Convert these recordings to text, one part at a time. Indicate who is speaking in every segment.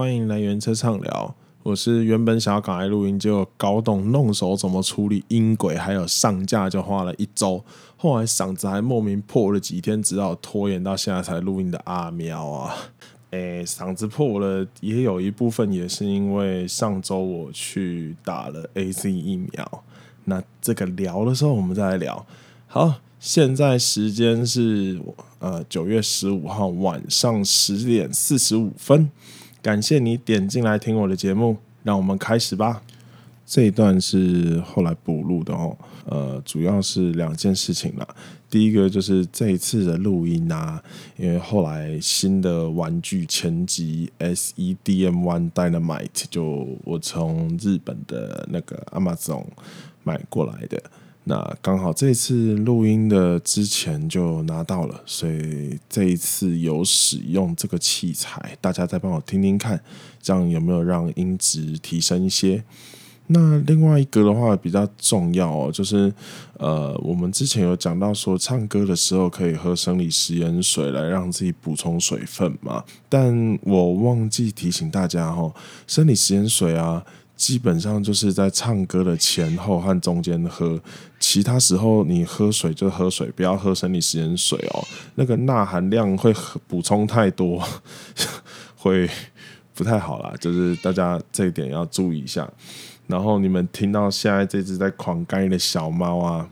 Speaker 1: 欢迎来原车畅聊。我是原本想要赶来录音，结果搞懂弄熟怎么处理音轨，还有上架就花了一周，后来嗓子还莫名破了几天，只好拖延到现在才录音的阿喵啊！诶，嗓子破了也有一部分也是因为上周我去打了 AZ 疫苗。那这个聊的时候，我们再来聊。好。现在时间是呃九月十五号晚上十点四十五分，感谢你点进来听我的节目，让我们开始吧。这一段是后来补录的哦，呃，主要是两件事情啦。第一个就是这一次的录音啊，因为后来新的玩具前集 SEDM One Dynamite 就我从日本的那个 Amazon 买过来的。那刚好这次录音的之前就拿到了，所以这一次有使用这个器材，大家再帮我听听看，这样有没有让音质提升一些？那另外一个的话比较重要哦，就是呃，我们之前有讲到说，唱歌的时候可以喝生理食盐水来让自己补充水分嘛，但我忘记提醒大家哦，生理食盐水啊。基本上就是在唱歌的前后和中间喝，其他时候你喝水就喝水，不要喝生理食盐水哦。那个钠含量会补充太多，会不太好啦。就是大家这一点要注意一下。然后你们听到现在这只在狂干的小猫啊。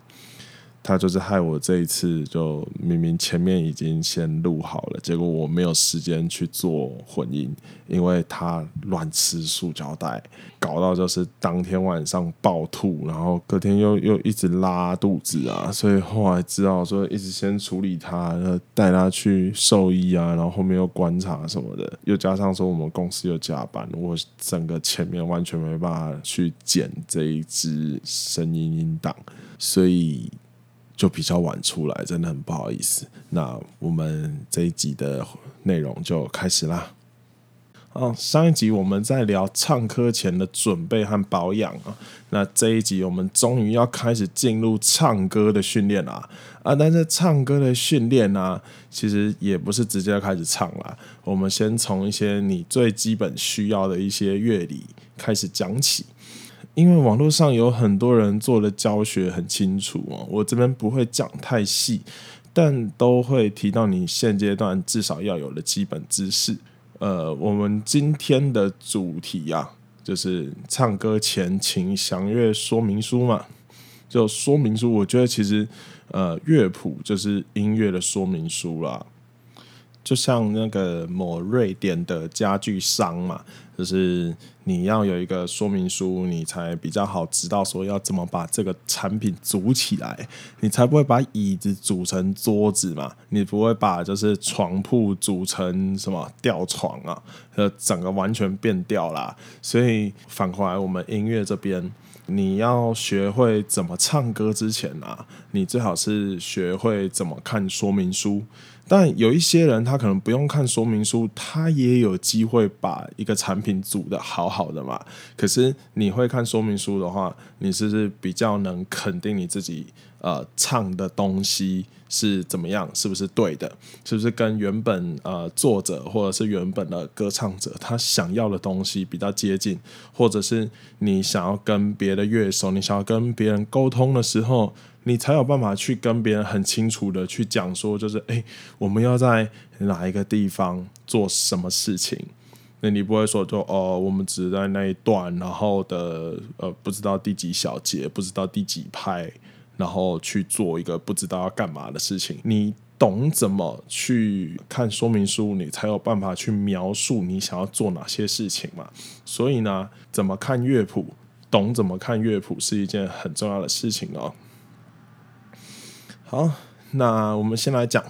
Speaker 1: 他就是害我这一次，就明明前面已经先录好了，结果我没有时间去做混音，因为他乱吃塑胶袋，搞到就是当天晚上暴吐，然后隔天又又一直拉肚子啊，所以后来知道说一直先处理他，带他去兽医啊，然后后面又观察什么的，又加上说我们公司又加班，我整个前面完全没办法去剪这一支声音音档，所以。就比较晚出来，真的很不好意思。那我们这一集的内容就开始啦。哦，上一集我们在聊唱歌前的准备和保养啊，那这一集我们终于要开始进入唱歌的训练啦。啊，但是唱歌的训练呢，其实也不是直接开始唱啦。我们先从一些你最基本需要的一些乐理开始讲起。因为网络上有很多人做的教学很清楚哦，我这边不会讲太细，但都会提到你现阶段至少要有的基本知识。呃，我们今天的主题呀、啊，就是唱歌前请详阅说明书嘛。就说明书，我觉得其实呃乐谱就是音乐的说明书啦。就像那个某瑞典的家具商嘛，就是你要有一个说明书，你才比较好知道说要怎么把这个产品组起来，你才不会把椅子组成桌子嘛，你不会把就是床铺组成什么吊床啊，呃，整个完全变掉啦。所以反过来，我们音乐这边，你要学会怎么唱歌之前啊，你最好是学会怎么看说明书。但有一些人，他可能不用看说明书，他也有机会把一个产品组得好好的嘛。可是你会看说明书的话，你是不是比较能肯定你自己呃唱的东西是怎么样，是不是对的，是不是跟原本呃作者或者是原本的歌唱者他想要的东西比较接近，或者是你想要跟别的乐手，你想要跟别人沟通的时候。你才有办法去跟别人很清楚的去讲说，就是哎，我们要在哪一个地方做什么事情？那你不会说就哦，我们只在那一段，然后的呃不知道第几小节，不知道第几拍，然后去做一个不知道要干嘛的事情。你懂怎么去看说明书，你才有办法去描述你想要做哪些事情嘛。所以呢，怎么看乐谱，懂怎么看乐谱是一件很重要的事情哦。好，那我们先来讲，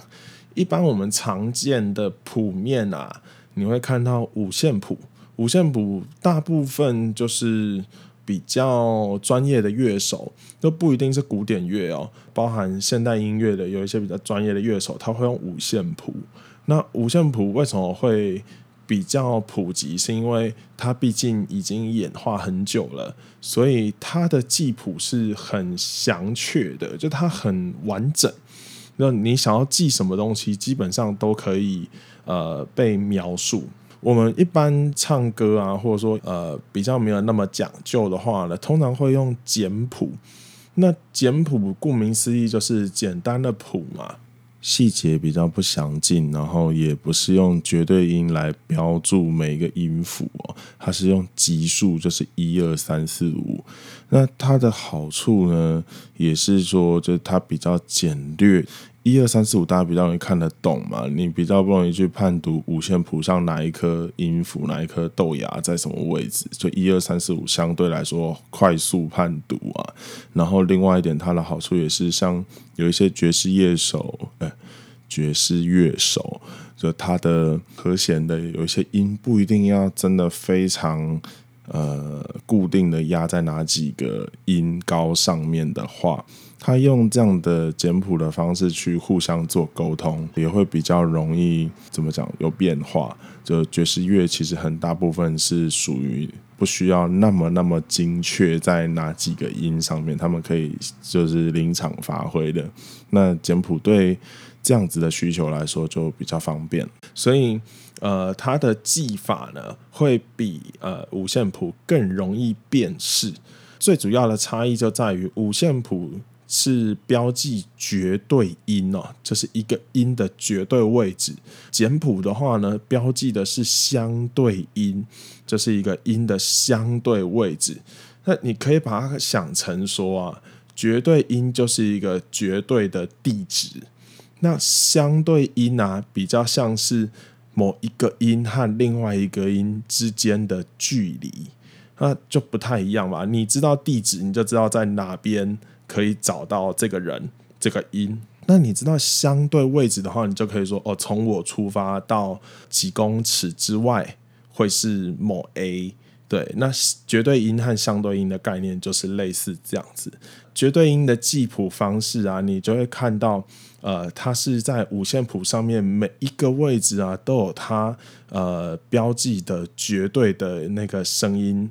Speaker 1: 一般我们常见的谱面啊，你会看到五线谱。五线谱大部分就是比较专业的乐手，都不一定是古典乐哦，包含现代音乐的有一些比较专业的乐手，他会用五线谱。那五线谱为什么会比较普及？是因为它毕竟已经演化很久了。所以它的记谱是很详确的，就它很完整。那你想要记什么东西，基本上都可以呃被描述。我们一般唱歌啊，或者说呃比较没有那么讲究的话呢，通常会用简谱。那简谱顾名思义就是简单的谱嘛。细节比较不详尽，然后也不是用绝对音来标注每个音符哦，它是用级数，就是一二三四五。那它的好处呢，也是说，就是它比较简略。一二三四五，大家比较容易看得懂嘛，你比较不容易去判读五线谱上哪一颗音符、哪一颗豆芽在什么位置。所以一二三四五相对来说快速判读啊。然后另外一点，它的好处也是像有一些爵士乐手，呃，爵士乐手，就它的和弦的有一些音不一定要真的非常。呃，固定的压在哪几个音高上面的话，他用这样的简谱的方式去互相做沟通，也会比较容易怎么讲有变化。就爵士乐其实很大部分是属于不需要那么那么精确在哪几个音上面，他们可以就是临场发挥的。那简谱对这样子的需求来说就比较方便，所以。呃，它的记法呢，会比呃五线谱更容易辨识。最主要的差异就在于五线谱是标记绝对音哦，就是一个音的绝对位置。简谱的话呢，标记的是相对音，就是一个音的相对位置。那你可以把它想成说啊，绝对音就是一个绝对的地址，那相对音啊，比较像是。某一个音和另外一个音之间的距离，那就不太一样吧？你知道地址，你就知道在哪边可以找到这个人这个音。那你知道相对位置的话，你就可以说哦，从我出发到几公尺之外会是某 A。对，那绝对音和相对音的概念就是类似这样子。绝对音的记谱方式啊，你就会看到，呃，它是在五线谱上面每一个位置啊，都有它呃标记的绝对的那个声音，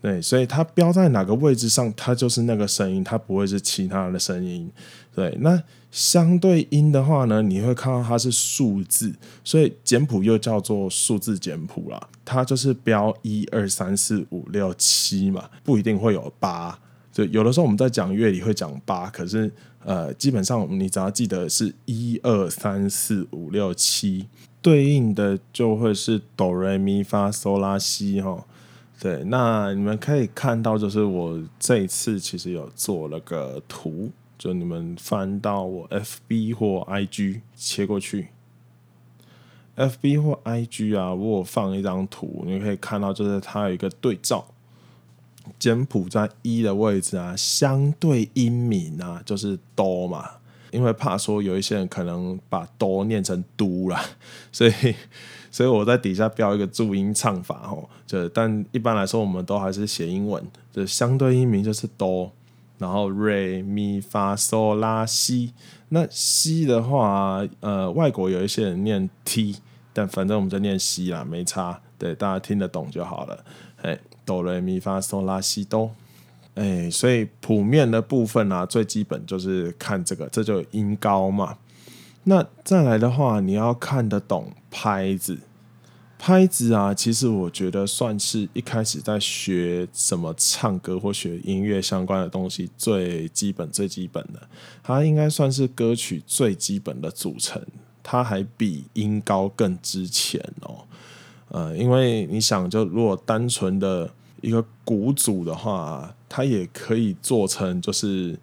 Speaker 1: 对，所以它标在哪个位置上，它就是那个声音，它不会是其他的声音。对，那相对音的话呢，你会看到它是数字，所以简谱又叫做数字简谱啦，它就是标一二三四五六七嘛，不一定会有八。就有的时候我们在讲乐理会讲八，可是呃，基本上你只要记得是一二三四五六七，对应的就会是哆来咪发嗦拉西哈。对，那你们可以看到，就是我这一次其实有做了个图，就你们翻到我 FB 或 IG 切过去，FB 或 IG 啊，我有放一张图，你可以看到，就是它有一个对照。简谱在一的位置啊，相对音名啊，就是哆嘛，因为怕说有一些人可能把哆念成嘟啦，所以 所以我在底下标一个注音唱法哦，就但一般来说我们都还是写英文，就相对音名就是哆，然后瑞咪发嗦拉西，那西的话，呃，外国有一些人念 T，但反正我们就念西啦，没差，对，大家听得懂就好了，哎。哆来咪发嗦拉西哆，哎，所以谱面的部分啊，最基本就是看这个，这就音高嘛。那再来的话，你要看得懂拍子，拍子啊，其实我觉得算是一开始在学什么唱歌或学音乐相关的东西最基本最基本的，它应该算是歌曲最基本的组成，它还比音高更值钱哦。呃，因为你想，就如果单纯的一个鼓组的话，它也可以做成就是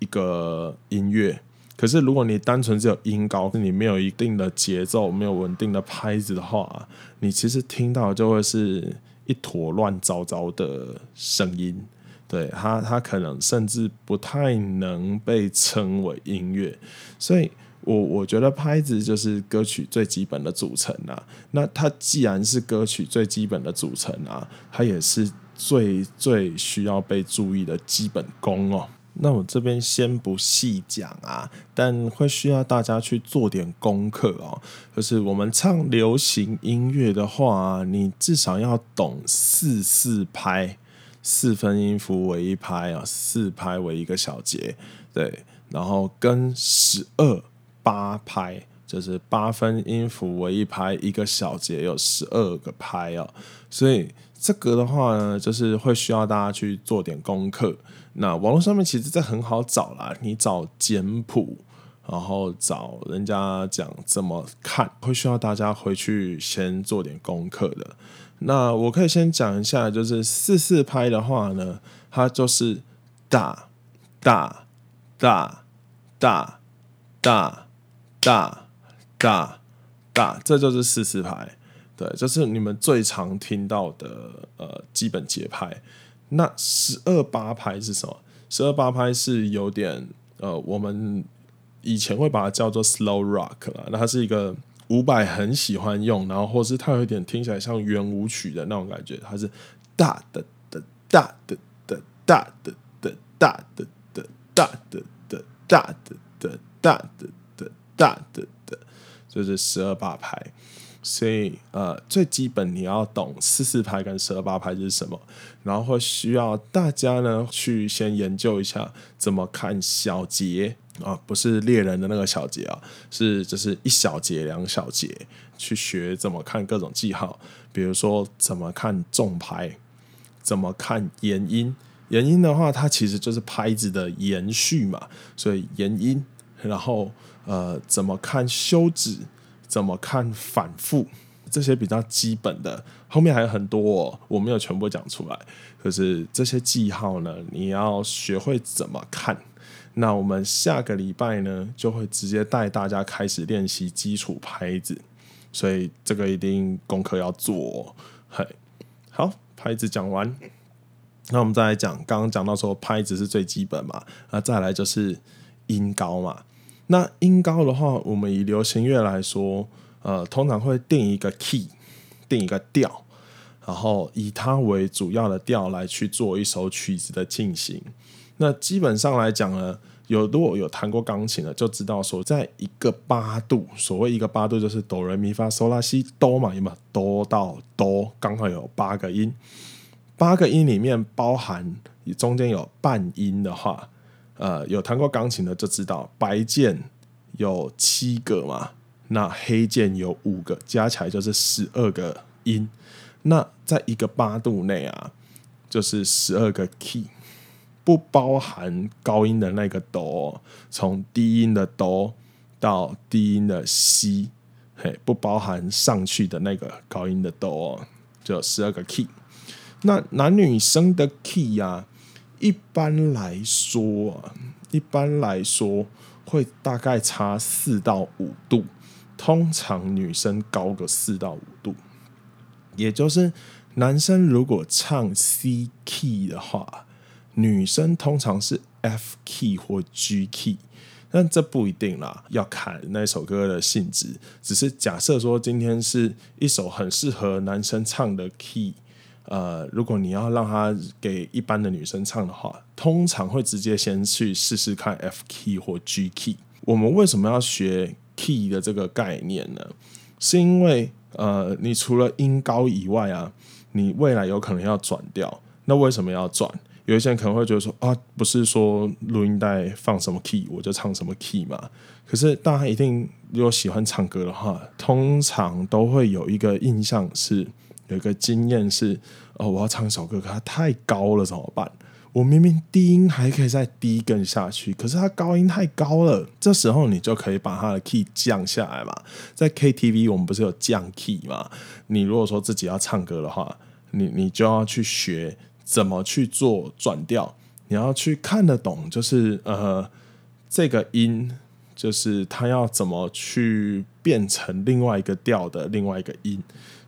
Speaker 1: 一个音乐。可是如果你单纯只有音高，你没有一定的节奏，没有稳定的拍子的话，你其实听到就会是一坨乱糟糟的声音。对，它，它可能甚至不太能被称为音乐。所以。我我觉得拍子就是歌曲最基本的组成啊，那它既然是歌曲最基本的组成啊，它也是最最需要被注意的基本功哦。那我这边先不细讲啊，但会需要大家去做点功课哦。就是我们唱流行音乐的话，你至少要懂四四拍，四分音符为一拍啊，四拍为一个小节，对，然后跟十二。八拍，就是八分音符为一拍，一个小节有十二个拍哦，所以这个的话呢，就是会需要大家去做点功课。那网络上面其实这很好找啦，你找简谱，然后找人家讲怎么看，会需要大家回去先做点功课的。那我可以先讲一下，就是四四拍的话呢，它就是大大大大大大大大这就是四四拍对这是你们最常听到的呃基本节拍。那十二八拍是什么？十二八拍是有点呃我们以前会把它叫做 slow rock 那它是一个五百很喜欢用然后或是它有一点听起来像圆舞曲的那种感觉它是大的的大的的大的的大的的大的的大的的大的的大的就是十二八拍。所以，呃，最基本你要懂四四拍跟十二八拍是什么，然后会需要大家呢去先研究一下怎么看小节啊，不是猎人的那个小节啊，是就是一小节两小节去学怎么看各种记号，比如说怎么看重拍，怎么看延音，延音的话它其实就是拍子的延续嘛，所以延音，然后呃怎么看休止。怎么看反复，这些比较基本的，后面还有很多哦，我没有全部讲出来。可是这些记号呢，你要学会怎么看。那我们下个礼拜呢，就会直接带大家开始练习基础拍子，所以这个一定功课要做。嘿，好，拍子讲完，那我们再来讲，刚刚讲到说拍子是最基本嘛，那再来就是音高嘛。那音高的话，我们以流行乐来说，呃，通常会定一个 key，定一个调，然后以它为主要的调来去做一首曲子的进行。那基本上来讲呢，有如果有弹过钢琴的，就知道说，在一个八度，所谓一个八度就是哆来咪发嗦拉西哆嘛，有没有哆到哆，刚好有八个音，八个音里面包含中间有半音的话。呃，有弹过钢琴的就知道，白键有七个嘛，那黑键有五个，加起来就是十二个音。那在一个八度内啊，就是十二个 key，不包含高音的那个哆，从低音的哆到低音的西，嘿，不包含上去的那个高音的哆，就十二个 key。那男女生的 key 呀、啊？一般来说，一般来说会大概差四到五度，通常女生高个四到五度，也就是男生如果唱 C key 的话，女生通常是 F key 或 G key，但这不一定啦，要看那首歌的性质。只是假设说今天是一首很适合男生唱的 key。呃，如果你要让他给一般的女生唱的话，通常会直接先去试试看 F key 或 G key。我们为什么要学 key 的这个概念呢？是因为呃，你除了音高以外啊，你未来有可能要转调。那为什么要转？有一些人可能会觉得说啊，不是说录音带放什么 key 我就唱什么 key 嘛？可是大家一定如果喜欢唱歌的话，通常都会有一个印象是。有一个经验是，哦，我要唱一首歌，可它太高了怎么办？我明明低音还可以再低更下去，可是它高音太高了。这时候你就可以把它的 key 降下来嘛。在 KTV 我们不是有降 key 嘛？你如果说自己要唱歌的话，你你就要去学怎么去做转调，你要去看得懂，就是呃这个音，就是它要怎么去变成另外一个调的另外一个音。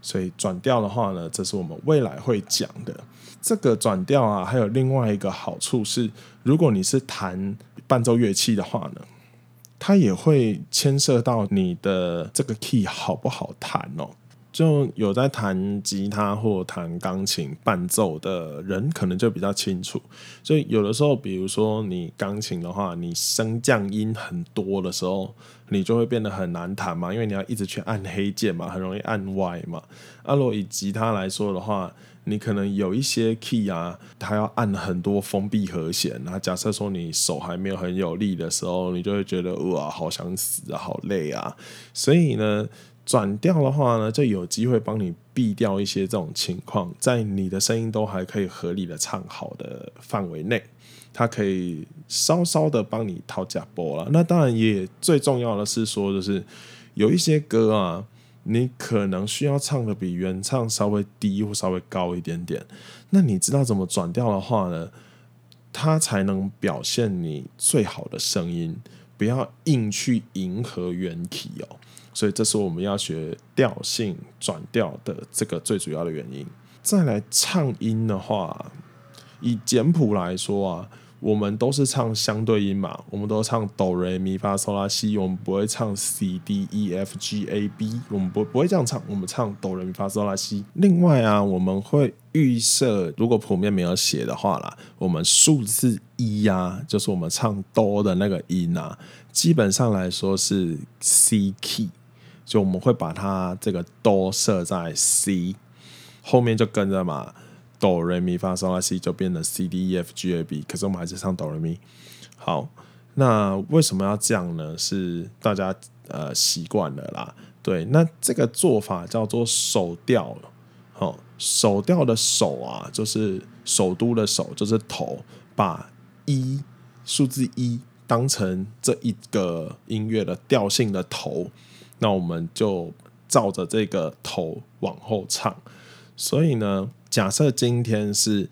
Speaker 1: 所以转调的话呢，这是我们未来会讲的。这个转调啊，还有另外一个好处是，如果你是弹伴奏乐器的话呢，它也会牵涉到你的这个 key 好不好弹哦。就有在弹吉他或弹钢琴伴奏的人，可能就比较清楚。所以有的时候，比如说你钢琴的话，你升降音很多的时候，你就会变得很难弹嘛，因为你要一直去按黑键嘛，很容易按歪嘛。啊，如果以吉他来说的话，你可能有一些 key 啊，它要按很多封闭和弦。那假设说你手还没有很有力的时候，你就会觉得哇，好想死啊，好累啊。所以呢。转调的话呢，就有机会帮你避掉一些这种情况，在你的声音都还可以合理的唱好的范围内，它可以稍稍的帮你讨假波了。那当然也最重要的是说，就是有一些歌啊，你可能需要唱的比原唱稍微低或稍微高一点点。那你知道怎么转调的话呢，它才能表现你最好的声音，不要硬去迎合原 key 哦。所以这是我们要学调性转调的这个最主要的原因。再来唱音的话，以简谱来说啊，我们都是唱相对音嘛，我们都唱哆来咪发嗦拉西，我们不会唱 C D E F G A B，我们不不会这样唱，我们唱哆来咪发嗦拉西。另外啊，我们会预设，如果谱面没有写的话啦，我们数字一啊，就是我们唱哆的那个音啊，基本上来说是 C key。就我们会把它这个哆设在 C 后面，就跟着嘛，哆来咪发嗦拉西就变成 C D E F G A B，可是我们还是唱哆来咪。好，那为什么要这样呢？是大家呃习惯了啦。对，那这个做法叫做首调。好，首调的首啊，就是首都的首，就是头，把一数字一当成这一个音乐的调性的头。那我们就照着这个头往后唱，所以呢，假设今天是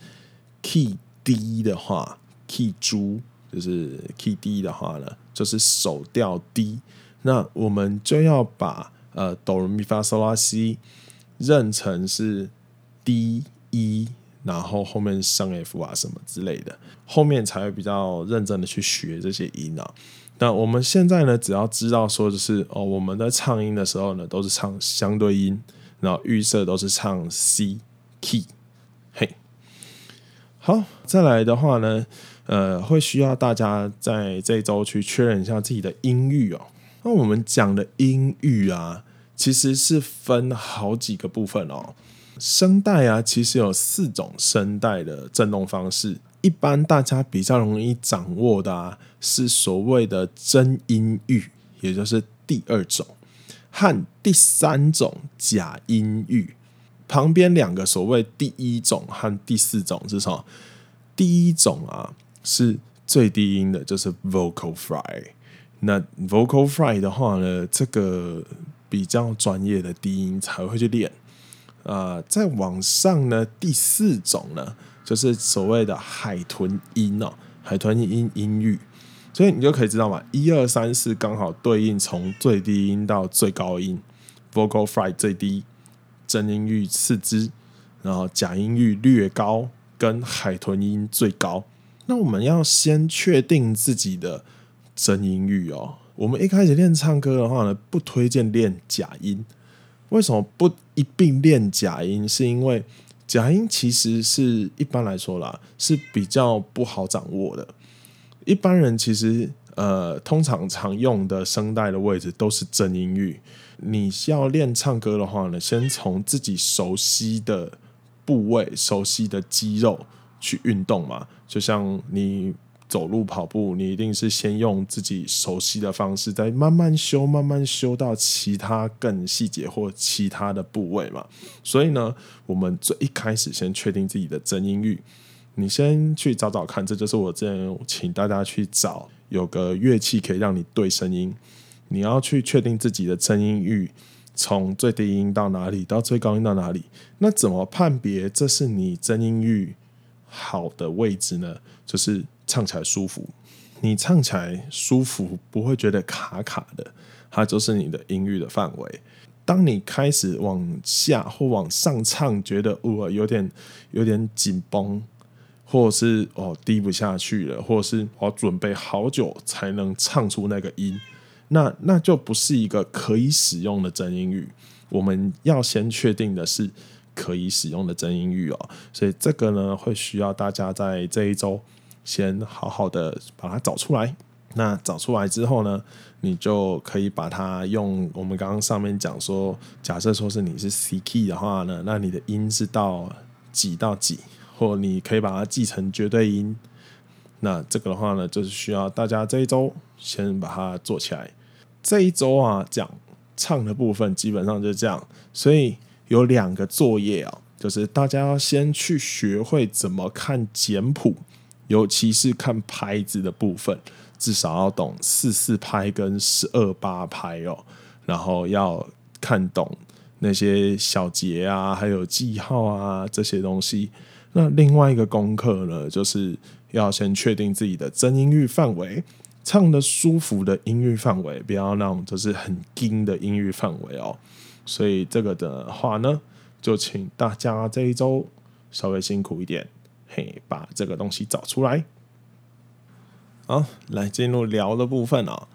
Speaker 1: key D 的话，key 猪就是 key D 的话呢，就是首调 D，那我们就要把呃哆来咪发嗦拉西认成是 D 一，然后后面升 F 啊什么之类的，后面才会比较认真的去学这些音啊。那我们现在呢，只要知道说就是哦，我们在唱音的时候呢，都是唱相对音，然后预设都是唱 C key，嘿，好，再来的话呢，呃，会需要大家在这周去确认一下自己的音域哦。那我们讲的音域啊，其实是分好几个部分哦。声带啊，其实有四种声带的振动方式。一般大家比较容易掌握的啊，是所谓的真音域，也就是第二种，和第三种假音域。旁边两个所谓第一种和第四种是什么？第一种啊是最低音的，就是 vocal fry。那 vocal fry 的话呢，这个比较专业的低音才会去练。呃，再往上呢，第四种呢。就是所谓的海豚音哦，海豚音音域，所以你就可以知道嘛，一二三四刚好对应从最低音到最高音，vocal fry 最低，真音域次之，然后假音域略高，跟海豚音最高。那我们要先确定自己的真音域哦。我们一开始练唱歌的话呢，不推荐练假音。为什么不一并练假音？是因为假音其实是一般来说啦，是比较不好掌握的。一般人其实呃，通常常用的声带的位置都是真音域。你要练唱歌的话呢，先从自己熟悉的部位、熟悉的肌肉去运动嘛，就像你。走路、跑步，你一定是先用自己熟悉的方式，再慢慢修，慢慢修到其他更细节或其他的部位嘛。所以呢，我们最一开始先确定自己的真音域。你先去找找看，这就是我之前请大家去找有个乐器可以让你对声音。你要去确定自己的真音域，从最低音到哪里，到最高音到哪里。那怎么判别这是你真音域好的位置呢？就是。唱起来舒服，你唱起来舒服，不会觉得卡卡的，它就是你的音域的范围。当你开始往下或往上唱，觉得哦有点有点紧绷，或者是哦低不下去了，或者是我准备好久才能唱出那个音，那那就不是一个可以使用的真音域。我们要先确定的是可以使用的真音域哦，所以这个呢会需要大家在这一周先好好的把它找出来。那找出来之后呢，你就可以把它用我们刚刚上面讲说，假设说是你是 C key 的话呢，那你的音是到几到几，或你可以把它记成绝对音。那这个的话呢，就是需要大家这一周先把它做起来。这一周啊，讲唱的部分基本上就是这样，所以有两个作业啊，就是大家要先去学会怎么看简谱，尤其是看拍子的部分。至少要懂四四拍跟十二八拍哦，然后要看懂那些小节啊，还有记号啊这些东西。那另外一个功课呢，就是要先确定自己的真音域范围，唱的舒服的音域范围，不要那种就是很惊的音域范围哦。所以这个的话呢，就请大家这一周稍微辛苦一点，嘿，把这个东西找出来。好，来进入聊的部分啊。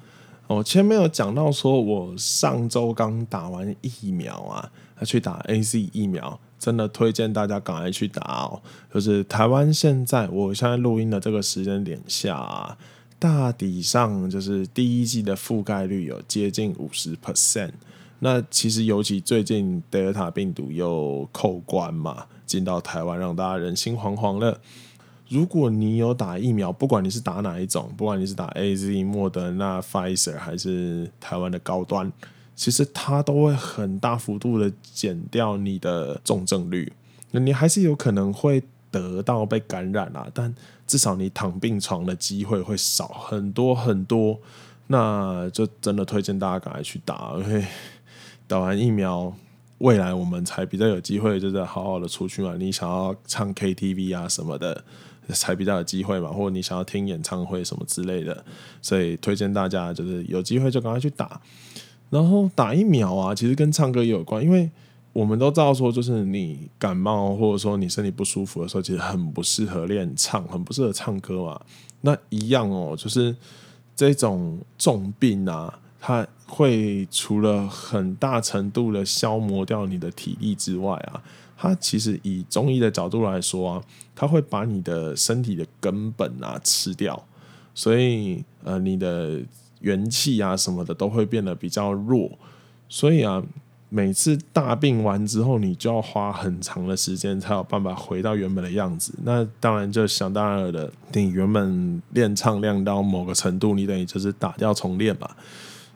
Speaker 1: 我前面有讲到说，我上周刚打完疫苗啊，要去打 AZ 疫苗，真的推荐大家赶快去打哦。就是台湾现在，我现在录音的这个时间点下啊，大体上就是第一季的覆盖率有接近五十 percent。那其实尤其最近 Delta 病毒又扣关嘛，进到台湾，让大家人心惶惶了。如果你有打疫苗，不管你是打哪一种，不管你是打 AZ、莫德纳、Pfizer 还是台湾的高端，其实它都会很大幅度的减掉你的重症率。那你还是有可能会得到被感染啊，但至少你躺病床的机会会少很多很多。那就真的推荐大家赶快去打，因为打完疫苗，未来我们才比较有机会，就是好好的出去嘛。你想要唱 KTV 啊什么的。才比较有机会嘛，或者你想要听演唱会什么之类的，所以推荐大家就是有机会就赶快去打。然后打疫苗啊，其实跟唱歌也有关，因为我们都知道说，就是你感冒或者说你身体不舒服的时候，其实很不适合练唱，很不适合唱歌嘛。那一样哦，就是这种重病啊，它会除了很大程度的消磨掉你的体力之外啊。它其实以中医的角度来说啊，它会把你的身体的根本啊吃掉，所以呃，你的元气啊什么的都会变得比较弱。所以啊，每次大病完之后，你就要花很长的时间才有办法回到原本的样子。那当然就想当然的，你原本练唱练到某个程度，你等于就是打掉重练嘛。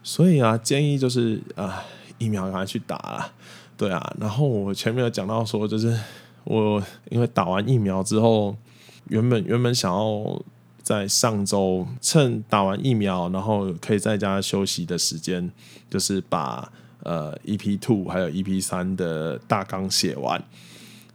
Speaker 1: 所以啊，建议就是啊，疫苗赶快去打啦。对啊，然后我前面有讲到说，就是我因为打完疫苗之后，原本原本想要在上周趁打完疫苗，然后可以在家休息的时间，就是把呃 EP two 还有 EP 三的大纲写完。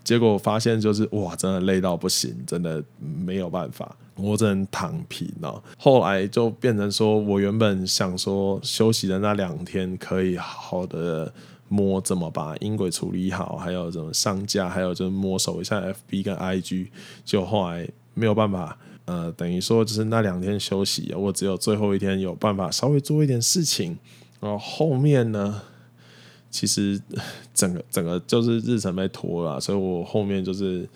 Speaker 1: 结果发现就是哇，真的累到不行，真的没有办法，我只能躺平了。后来就变成说我原本想说休息的那两天可以好好的。摸怎么把音轨处理好，还有怎么上架，还有就是摸索一下 FB 跟 IG，就后来没有办法，呃，等于说就是那两天休息，我只有最后一天有办法稍微做一点事情，然后后面呢，其实整个整个就是日程被拖了，所以我后面就是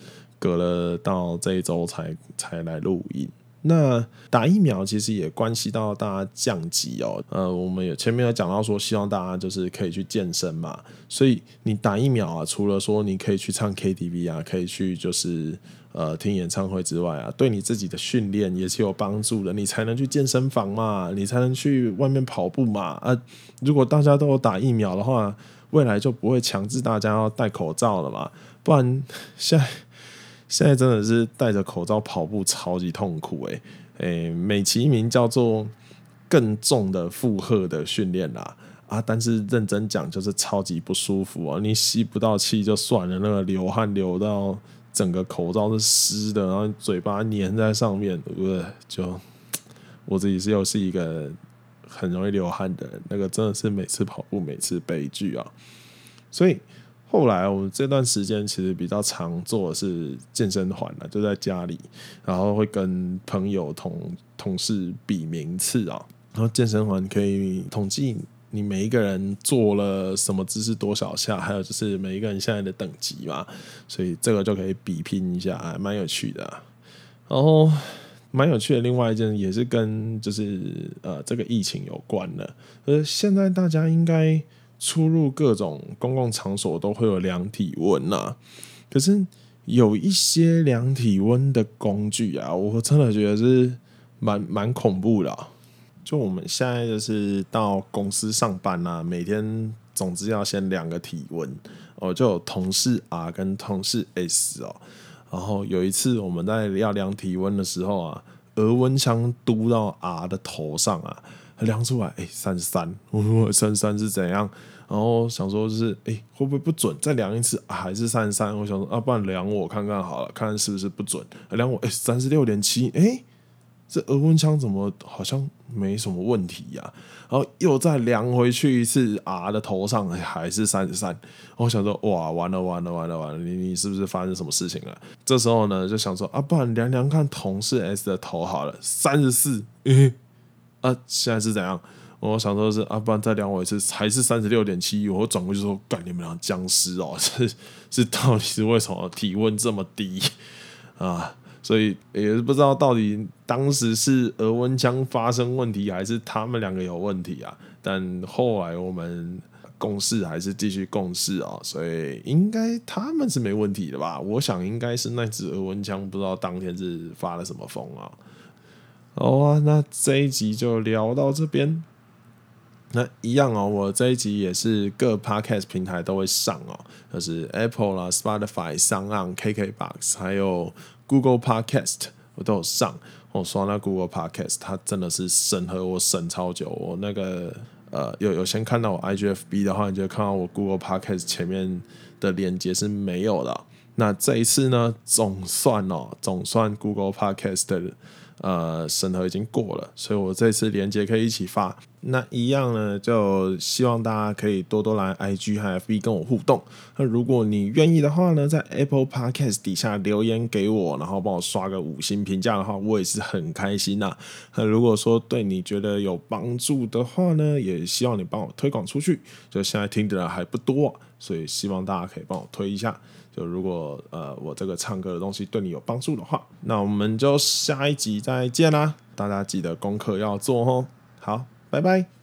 Speaker 1: 隔了到这一周才才来录音。那打疫苗其实也关系到大家降级哦。呃，我们有前面有讲到说，希望大家就是可以去健身嘛。所以你打疫苗啊，除了说你可以去唱 KTV 啊，可以去就是呃听演唱会之外啊，对你自己的训练也是有帮助的。你才能去健身房嘛，你才能去外面跑步嘛。啊，如果大家都有打疫苗的话，未来就不会强制大家要戴口罩了嘛。不然现在。现在真的是戴着口罩跑步超级痛苦诶、欸，诶，美其名叫做更重的负荷的训练啦啊，但是认真讲就是超级不舒服啊！你吸不到气就算了，那个流汗流到整个口罩是湿的，然后嘴巴粘在上面，呃，就 我自己是又是一个很容易流汗的人，那个真的是每次跑步每次悲剧啊，所以。后来我们这段时间其实比较常做的是健身环了，就在家里，然后会跟朋友同同事比名次啊，然后健身环可以统计你每一个人做了什么姿势多少下，还有就是每一个人现在的等级嘛，所以这个就可以比拼一下，还蛮有趣的。然后蛮有趣的，另外一件也是跟就是呃这个疫情有关的，呃，现在大家应该出入各种公共场所都会有量体温呐，可是有一些量体温的工具啊，我真的觉得是蛮蛮恐怖的。就我们现在就是到公司上班啊，每天总之要先量个体温哦，就有同事 R 跟同事 S 哦。然后有一次我们在要量体温的时候啊，额温枪嘟到 R 的头上啊，量出来哎三十三，我说三十三是怎样？然后想说就是哎会不会不准？再量一次还是三十三？我想说啊不然量我看看好了，看看是不是不准？量我哎三十六点七哎。这额温枪怎么好像没什么问题呀、然后又再量回去一次，R 的头上还是三十三。我想说，哇，完了完了完了完了，你你是不是发生什么事情了？这时候呢，就想说啊，不然量量看同事 S 的头好了，三十四。嗯，啊，现在是怎样？我想说是啊，不然再量我一次，还是三十六点七。我转过去说，干你们俩僵尸哦！这是到底是为什么体温这么低啊？所以也是不知道到底当时是额温枪发生问题，还是他们两个有问题啊？但后来我们共事还是继续共事啊，所以应该他们是没问题的吧？我想应该是那支额温枪不知道当天是发了什么疯啊。好啊，那这一集就聊到这边。那一样哦，我这一集也是各 Podcast 平台都会上哦，就是 Apple 啦、Spotify、Sound、KKBox，还有。Google Podcast 我都有上，我刷那 Google Podcast，它真的是审核我审超久。我那个呃有有先看到我 IGFB 的话，你就看到我 Google Podcast 前面的连接是没有的。那这一次呢，总算哦，总算 Google Podcast 的。呃，审核已经过了，所以我这次连接可以一起发。那一样呢，就希望大家可以多多来 IG 和 FB 跟我互动。那如果你愿意的话呢，在 Apple Podcast 底下留言给我，然后帮我刷个五星评价的话，我也是很开心呐。那如果说对你觉得有帮助的话呢，也希望你帮我推广出去。就现在听的人还不多，所以希望大家可以帮我推一下。就如果呃我这个唱歌的东西对你有帮助的话，那我们就下一集再见啦！大家记得功课要做哦。好，拜拜。